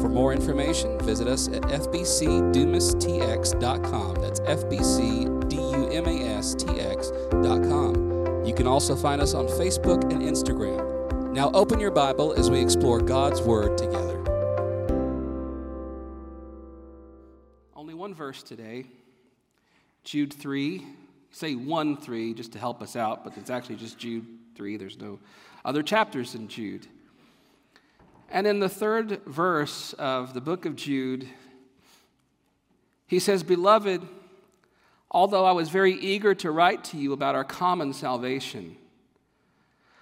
For more information, visit us at fbcdumastx.com. That's fbcdumastx.com. You can also find us on Facebook and Instagram. Now open your Bible as we explore God's Word together. Only one verse today, Jude 3. Say 1 3 just to help us out, but it's actually just Jude 3. There's no other chapters in Jude. And in the third verse of the book of Jude, he says, Beloved, although I was very eager to write to you about our common salvation,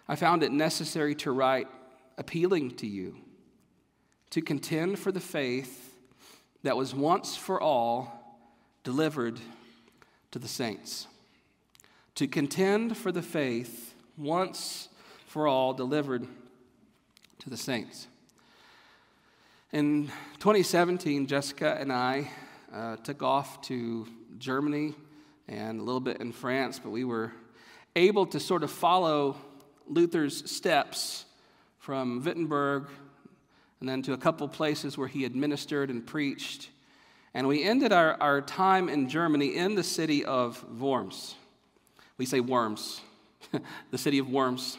I found it necessary to write appealing to you to contend for the faith that was once for all delivered to the saints. To contend for the faith once for all delivered to the saints. In 2017, Jessica and I uh, took off to Germany and a little bit in France, but we were able to sort of follow Luther's steps from Wittenberg and then to a couple places where he administered and preached. And we ended our, our time in Germany in the city of Worms. We say Worms, the city of Worms.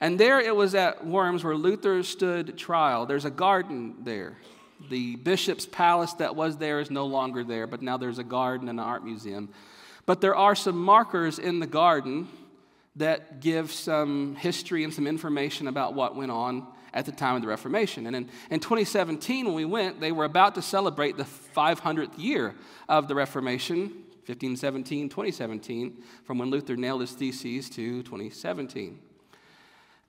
And there it was at Worms where Luther stood trial. There's a garden there. The bishop's palace that was there is no longer there, but now there's a garden and an art museum. But there are some markers in the garden that give some history and some information about what went on at the time of the Reformation. And in, in 2017, when we went, they were about to celebrate the 500th year of the Reformation, 1517, 2017, from when Luther nailed his theses to 2017.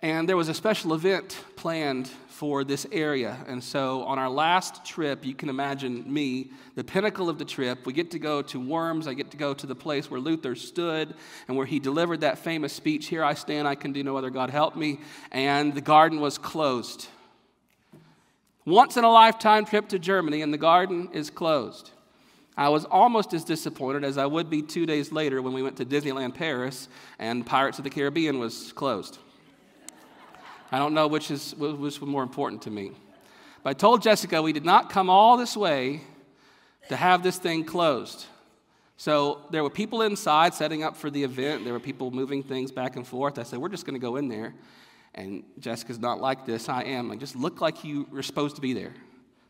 And there was a special event planned for this area. And so on our last trip, you can imagine me, the pinnacle of the trip. We get to go to Worms. I get to go to the place where Luther stood and where he delivered that famous speech Here I stand, I can do no other, God help me. And the garden was closed. Once in a lifetime trip to Germany, and the garden is closed. I was almost as disappointed as I would be two days later when we went to Disneyland Paris and Pirates of the Caribbean was closed. I don't know which is which was more important to me. But I told Jessica we did not come all this way to have this thing closed. So there were people inside setting up for the event. There were people moving things back and forth. I said, We're just going to go in there. And Jessica's not like this. I am. Like, just look like you were supposed to be there.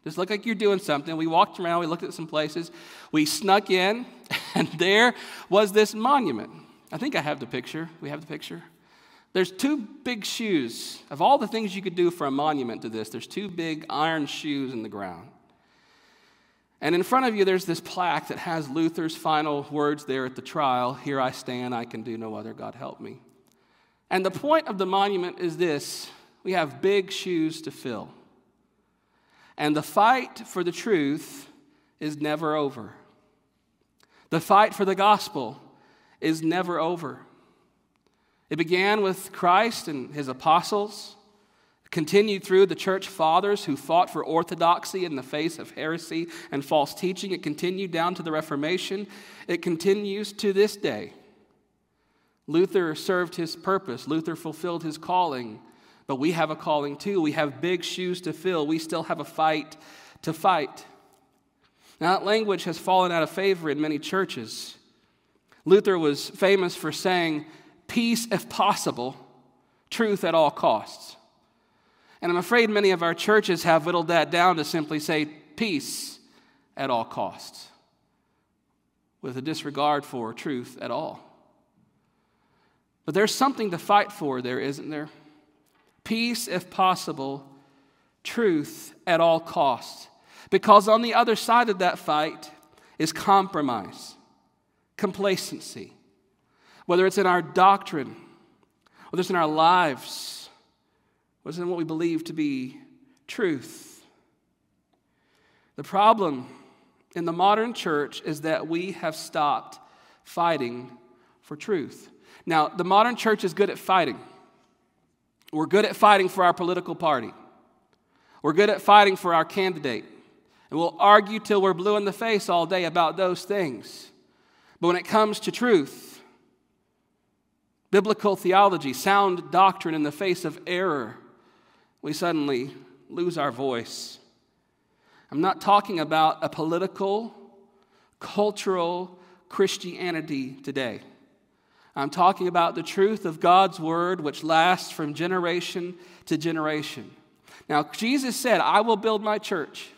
Just look like you're doing something. We walked around, we looked at some places. We snuck in, and there was this monument. I think I have the picture. We have the picture. There's two big shoes. Of all the things you could do for a monument to this, there's two big iron shoes in the ground. And in front of you, there's this plaque that has Luther's final words there at the trial Here I stand, I can do no other, God help me. And the point of the monument is this we have big shoes to fill. And the fight for the truth is never over. The fight for the gospel is never over. It began with Christ and his apostles, continued through the church fathers who fought for orthodoxy in the face of heresy and false teaching. It continued down to the Reformation. It continues to this day. Luther served his purpose, Luther fulfilled his calling, but we have a calling too. We have big shoes to fill, we still have a fight to fight. Now, that language has fallen out of favor in many churches. Luther was famous for saying, peace if possible, truth at all costs. And I'm afraid many of our churches have whittled that down to simply say peace at all costs, with a disregard for truth at all. But there's something to fight for there, isn't there? Peace if possible, truth at all costs. Because on the other side of that fight is compromise, complacency, whether it's in our doctrine, whether it's in our lives, whether it's in what we believe to be truth. The problem in the modern church is that we have stopped fighting for truth. Now, the modern church is good at fighting. We're good at fighting for our political party. We're good at fighting for our candidate. And we'll argue till we're blue in the face all day about those things. But when it comes to truth, biblical theology, sound doctrine in the face of error, we suddenly lose our voice. I'm not talking about a political, cultural Christianity today. I'm talking about the truth of God's word, which lasts from generation to generation. Now, Jesus said, I will build my church,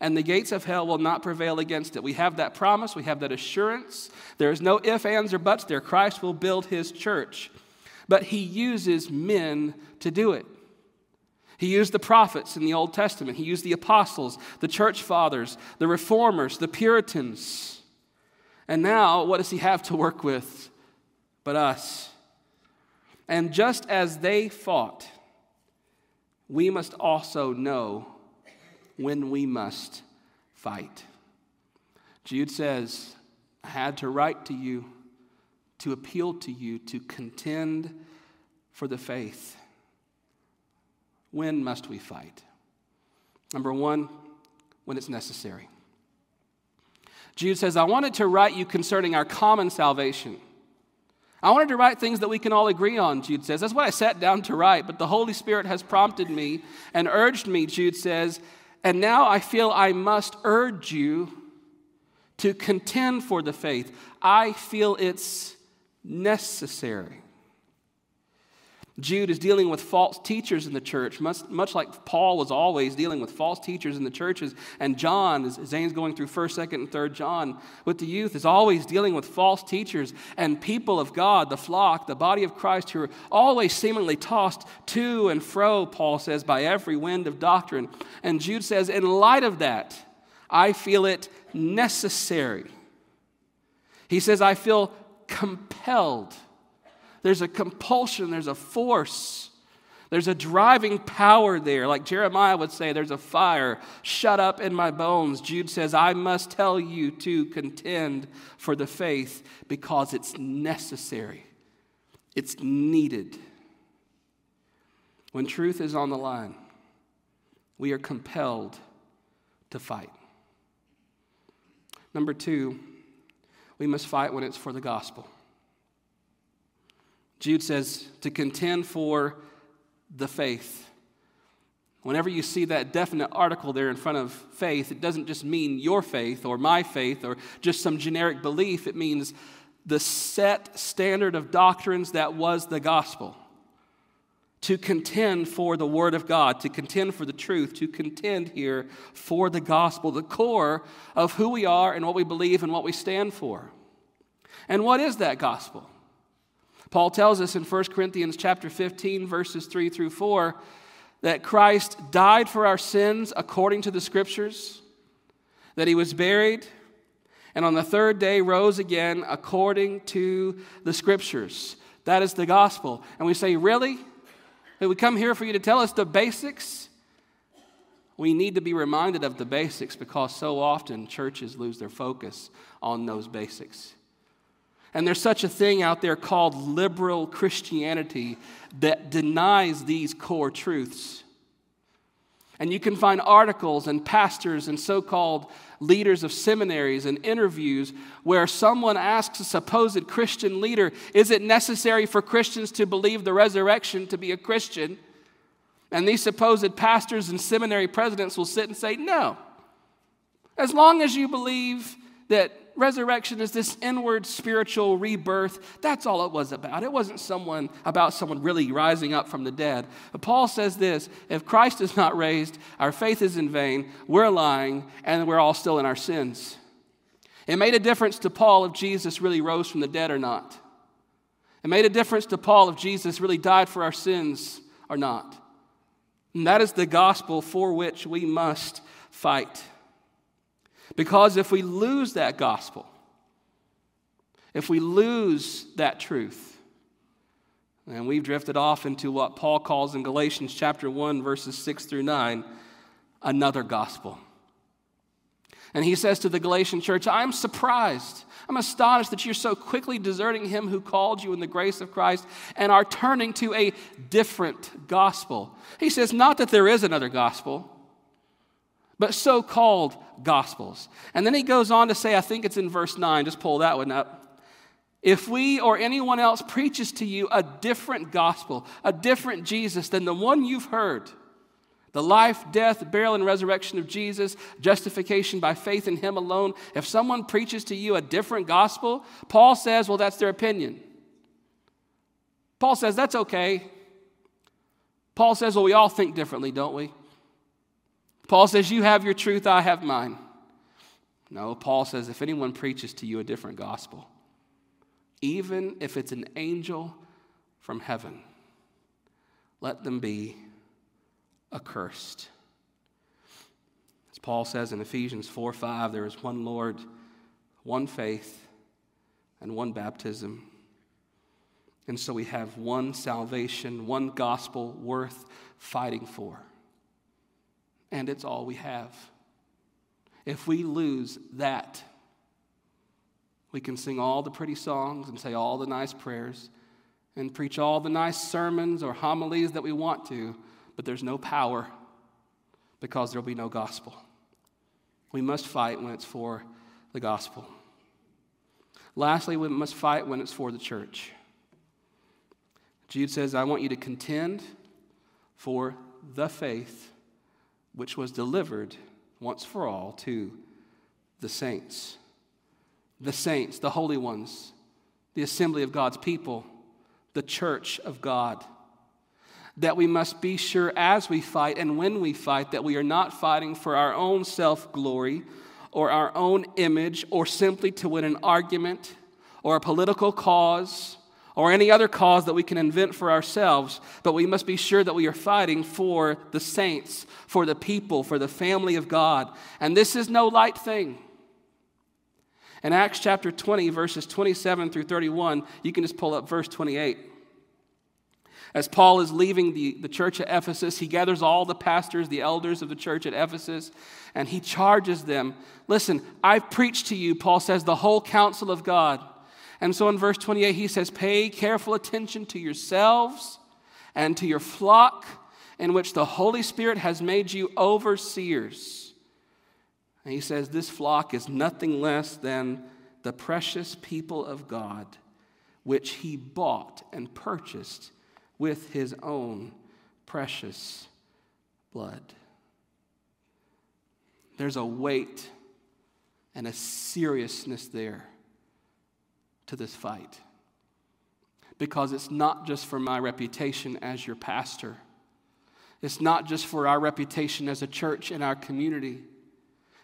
and the gates of hell will not prevail against it. We have that promise, we have that assurance. There is no ifs, ands, or buts there. Christ will build his church. But he uses men to do it. He used the prophets in the Old Testament, he used the apostles, the church fathers, the reformers, the Puritans. And now, what does he have to work with but us? And just as they fought, we must also know when we must fight. Jude says, I had to write to you, to appeal to you, to contend for the faith. When must we fight? Number one, when it's necessary. Jude says, I wanted to write you concerning our common salvation. I wanted to write things that we can all agree on, Jude says. That's what I sat down to write, but the Holy Spirit has prompted me and urged me, Jude says, and now I feel I must urge you to contend for the faith. I feel it's necessary. Jude is dealing with false teachers in the church, much, much like Paul was always dealing with false teachers in the churches. And John, as Zane's going through 1st, 2nd, and 3rd John with the youth, is always dealing with false teachers and people of God, the flock, the body of Christ, who are always seemingly tossed to and fro, Paul says, by every wind of doctrine. And Jude says, in light of that, I feel it necessary. He says, I feel compelled there's a compulsion, there's a force, there's a driving power there. Like Jeremiah would say, there's a fire shut up in my bones. Jude says, I must tell you to contend for the faith because it's necessary, it's needed. When truth is on the line, we are compelled to fight. Number two, we must fight when it's for the gospel. Jude says to contend for the faith. Whenever you see that definite article there in front of faith, it doesn't just mean your faith or my faith or just some generic belief. It means the set standard of doctrines that was the gospel. To contend for the Word of God, to contend for the truth, to contend here for the gospel, the core of who we are and what we believe and what we stand for. And what is that gospel? Paul tells us in 1 Corinthians chapter 15 verses 3 through 4 that Christ died for our sins according to the scriptures, that he was buried, and on the third day rose again according to the scriptures. That is the gospel. And we say, Really? Did we come here for you to tell us the basics? We need to be reminded of the basics because so often churches lose their focus on those basics. And there's such a thing out there called liberal Christianity that denies these core truths. And you can find articles and pastors and so called leaders of seminaries and interviews where someone asks a supposed Christian leader, Is it necessary for Christians to believe the resurrection to be a Christian? And these supposed pastors and seminary presidents will sit and say, No. As long as you believe that resurrection is this inward spiritual rebirth. That's all it was about. It wasn't someone about someone really rising up from the dead. But Paul says this if Christ is not raised, our faith is in vain, we're lying, and we're all still in our sins. It made a difference to Paul if Jesus really rose from the dead or not. It made a difference to Paul if Jesus really died for our sins or not. And that is the gospel for which we must fight. Because if we lose that gospel, if we lose that truth, and we've drifted off into what Paul calls in Galatians chapter 1, verses 6 through 9, another gospel. And he says to the Galatian church, I'm surprised. I'm astonished that you're so quickly deserting him who called you in the grace of Christ and are turning to a different gospel. He says, not that there is another gospel, but so called gospels. And then he goes on to say, I think it's in verse 9, just pull that one up. If we or anyone else preaches to you a different gospel, a different Jesus than the one you've heard, the life, death, burial, and resurrection of Jesus, justification by faith in Him alone. If someone preaches to you a different gospel, Paul says, well, that's their opinion. Paul says, that's okay. Paul says, well, we all think differently, don't we? Paul says, you have your truth, I have mine. No, Paul says, if anyone preaches to you a different gospel, even if it's an angel from heaven, let them be accursed. As Paul says in Ephesians 4 5, there is one Lord, one faith, and one baptism. And so we have one salvation, one gospel worth fighting for. And it's all we have. If we lose that, we can sing all the pretty songs and say all the nice prayers and preach all the nice sermons or homilies that we want to, but there's no power because there'll be no gospel. We must fight when it's for the gospel. Lastly, we must fight when it's for the church. Jude says, I want you to contend for the faith which was delivered once for all to the saints the saints, the holy ones, the assembly of God's people, the church of God. That we must be sure as we fight and when we fight that we are not fighting for our own self glory or our own image or simply to win an argument or a political cause or any other cause that we can invent for ourselves, but we must be sure that we are fighting for the saints, for the people, for the family of God. And this is no light thing. In Acts chapter 20, verses 27 through 31, you can just pull up verse 28. As Paul is leaving the, the church at Ephesus, he gathers all the pastors, the elders of the church at Ephesus, and he charges them Listen, I've preached to you, Paul says, the whole counsel of God. And so in verse 28, he says, Pay careful attention to yourselves and to your flock, in which the Holy Spirit has made you overseers and he says, This flock is nothing less than the precious people of God, which he bought and purchased with his own precious blood. There's a weight and a seriousness there to this fight. Because it's not just for my reputation as your pastor, it's not just for our reputation as a church in our community.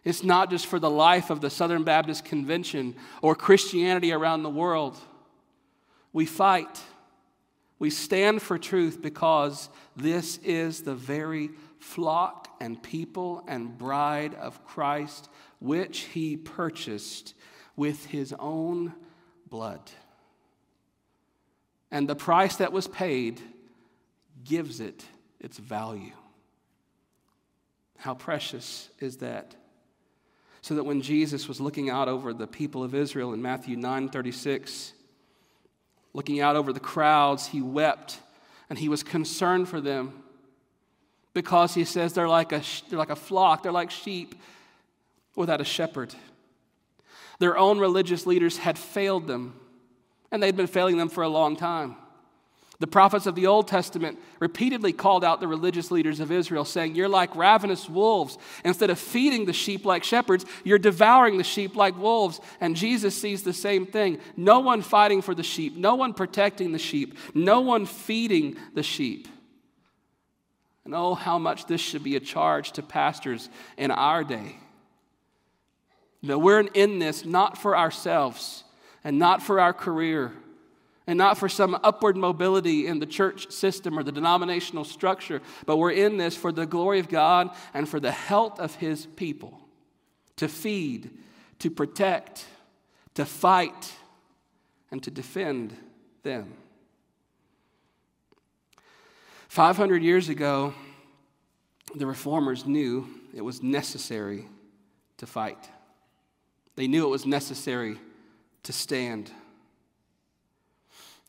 It's not just for the life of the Southern Baptist Convention or Christianity around the world. We fight. We stand for truth because this is the very flock and people and bride of Christ which he purchased with his own blood. And the price that was paid gives it its value. How precious is that? so that when Jesus was looking out over the people of Israel in Matthew 9 36, looking out over the crowds, he wept and he was concerned for them because he says they're like a, they're like a flock, they're like sheep without a shepherd. Their own religious leaders had failed them, and they'd been failing them for a long time. The prophets of the Old Testament repeatedly called out the religious leaders of Israel, saying, You're like ravenous wolves. Instead of feeding the sheep like shepherds, you're devouring the sheep like wolves. And Jesus sees the same thing. No one fighting for the sheep, no one protecting the sheep, no one feeding the sheep. And oh, how much this should be a charge to pastors in our day. That we're in this not for ourselves and not for our career and not for some upward mobility in the church system or the denominational structure, but we're in this for the glory of God and for the health of His people to feed, to protect, to fight, and to defend them. 500 years ago, the reformers knew it was necessary to fight. They knew it was necessary to stand.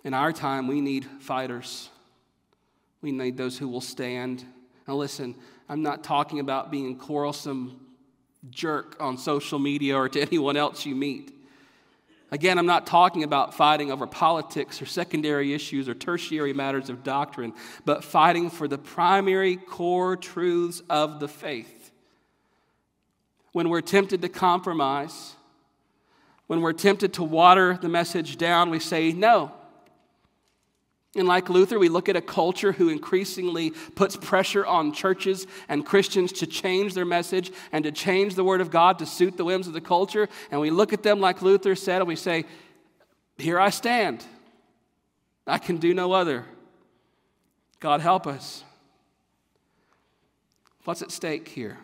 In our time, we need fighters. We need those who will stand. Now, listen, I'm not talking about being a quarrelsome jerk on social media or to anyone else you meet. Again, I'm not talking about fighting over politics or secondary issues or tertiary matters of doctrine, but fighting for the primary core truths of the faith. When we're tempted to compromise, when we're tempted to water the message down, we say no. And like Luther, we look at a culture who increasingly puts pressure on churches and Christians to change their message and to change the Word of God to suit the whims of the culture. And we look at them like Luther said, and we say, Here I stand. I can do no other. God help us. What's at stake here?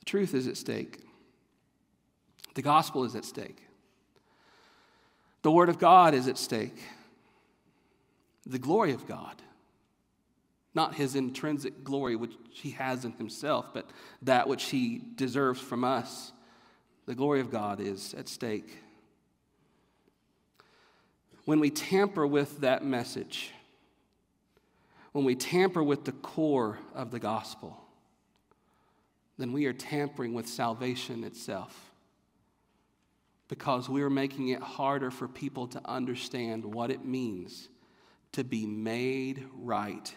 The truth is at stake, the gospel is at stake, the Word of God is at stake the glory of God. Not his intrinsic glory, which he has in himself, but that which he deserves from us. The glory of God is at stake. When we tamper with that message, when we tamper with the core of the gospel, then we are tampering with salvation itself because we are making it harder for people to understand what it means to be made right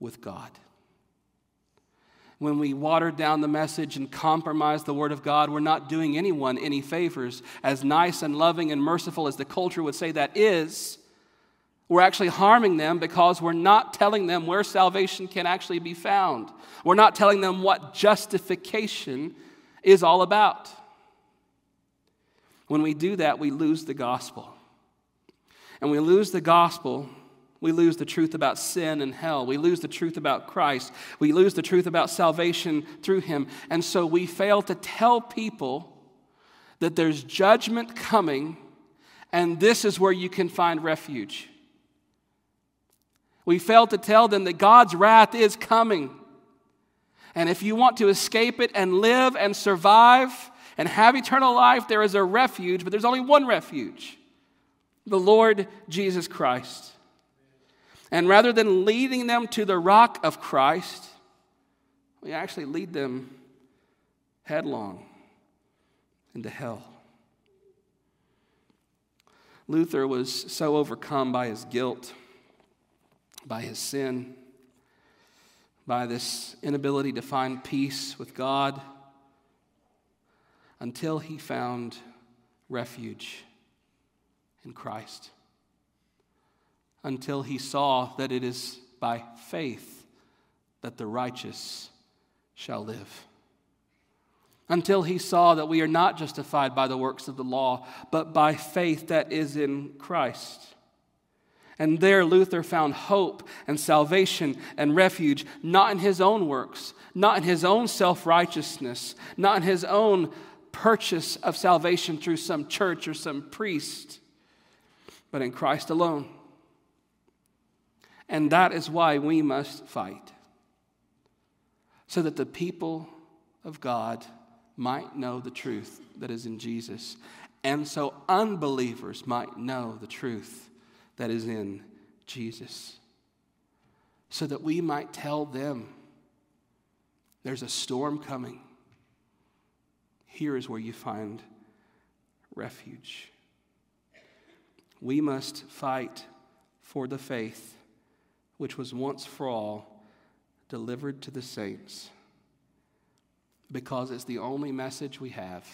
with God. When we water down the message and compromise the Word of God, we're not doing anyone any favors. As nice and loving and merciful as the culture would say that is, we're actually harming them because we're not telling them where salvation can actually be found. We're not telling them what justification is all about. When we do that, we lose the gospel. And we lose the gospel we lose the truth about sin and hell. We lose the truth about Christ. We lose the truth about salvation through Him. And so we fail to tell people that there's judgment coming and this is where you can find refuge. We fail to tell them that God's wrath is coming. And if you want to escape it and live and survive and have eternal life, there is a refuge, but there's only one refuge the Lord Jesus Christ. And rather than leading them to the rock of Christ, we actually lead them headlong into hell. Luther was so overcome by his guilt, by his sin, by this inability to find peace with God, until he found refuge in Christ until he saw that it is by faith that the righteous shall live. Until he saw that we are not justified by the works of the law, but by faith that is in Christ. And there Luther found hope and salvation and refuge, not in his own works, not in his own self righteousness, not in his own purchase of salvation through some church or some priest, but in Christ alone. And that is why we must fight. So that the people of God might know the truth that is in Jesus. And so unbelievers might know the truth that is in Jesus. So that we might tell them there's a storm coming. Here is where you find refuge. We must fight for the faith which was once for all delivered to the saints, because it's the only message we have,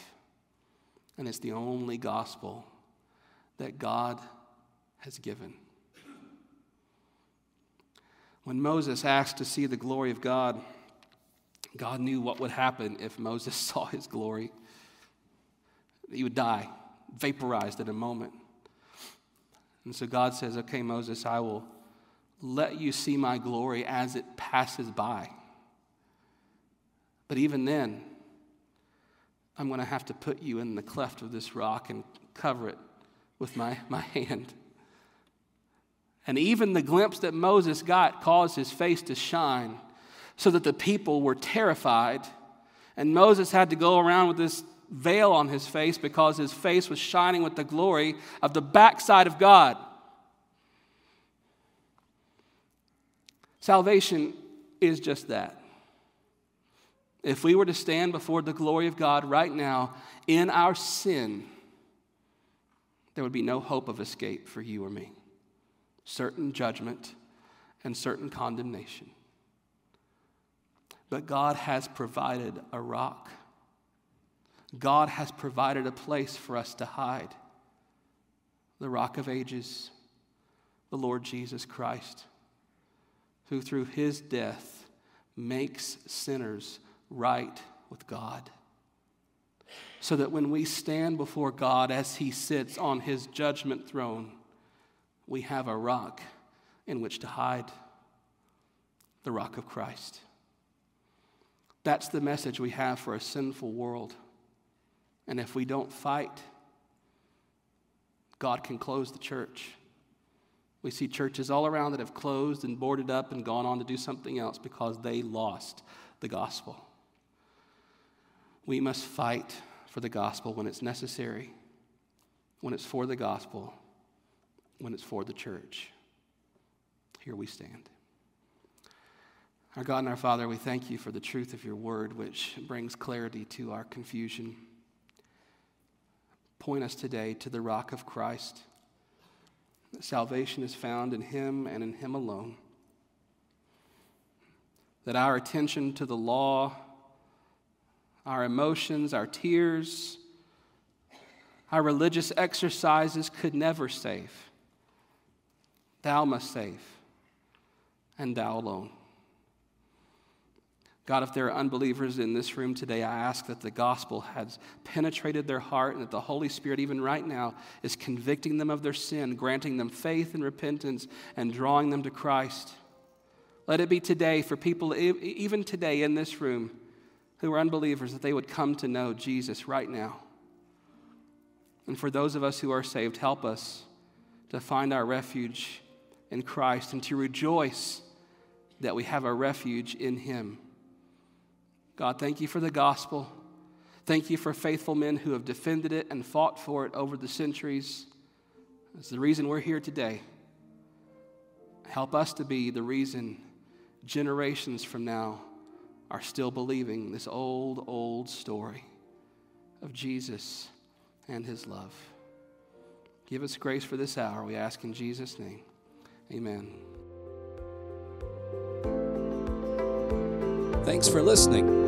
and it's the only gospel that God has given. When Moses asked to see the glory of God, God knew what would happen if Moses saw his glory. He would die, vaporized in a moment. And so God says, Okay, Moses, I will let you see my glory as it passes by. But even then, I'm going to have to put you in the cleft of this rock and cover it with my, my hand. And even the glimpse that Moses got caused his face to shine so that the people were terrified. And Moses had to go around with this veil on his face because his face was shining with the glory of the backside of God. Salvation is just that. If we were to stand before the glory of God right now in our sin, there would be no hope of escape for you or me. Certain judgment and certain condemnation. But God has provided a rock. God has provided a place for us to hide. The rock of ages, the Lord Jesus Christ, who through his death makes sinners right with God. So that when we stand before God as he sits on his judgment throne, we have a rock in which to hide the rock of Christ. That's the message we have for a sinful world. And if we don't fight, God can close the church. We see churches all around that have closed and boarded up and gone on to do something else because they lost the gospel. We must fight for the gospel when it's necessary, when it's for the gospel, when it's for the church. Here we stand. Our God and our Father, we thank you for the truth of your word, which brings clarity to our confusion. Point us today to the rock of Christ. Salvation is found in him and in him alone. That our attention to the law, our emotions, our tears, our religious exercises could never save. Thou must save, and thou alone. God, if there are unbelievers in this room today, I ask that the gospel has penetrated their heart and that the Holy Spirit, even right now, is convicting them of their sin, granting them faith and repentance, and drawing them to Christ. Let it be today for people, even today in this room, who are unbelievers, that they would come to know Jesus right now. And for those of us who are saved, help us to find our refuge in Christ and to rejoice that we have our refuge in Him. God, thank you for the gospel. Thank you for faithful men who have defended it and fought for it over the centuries. It's the reason we're here today. Help us to be the reason generations from now are still believing this old, old story of Jesus and his love. Give us grace for this hour, we ask in Jesus' name. Amen. Thanks for listening.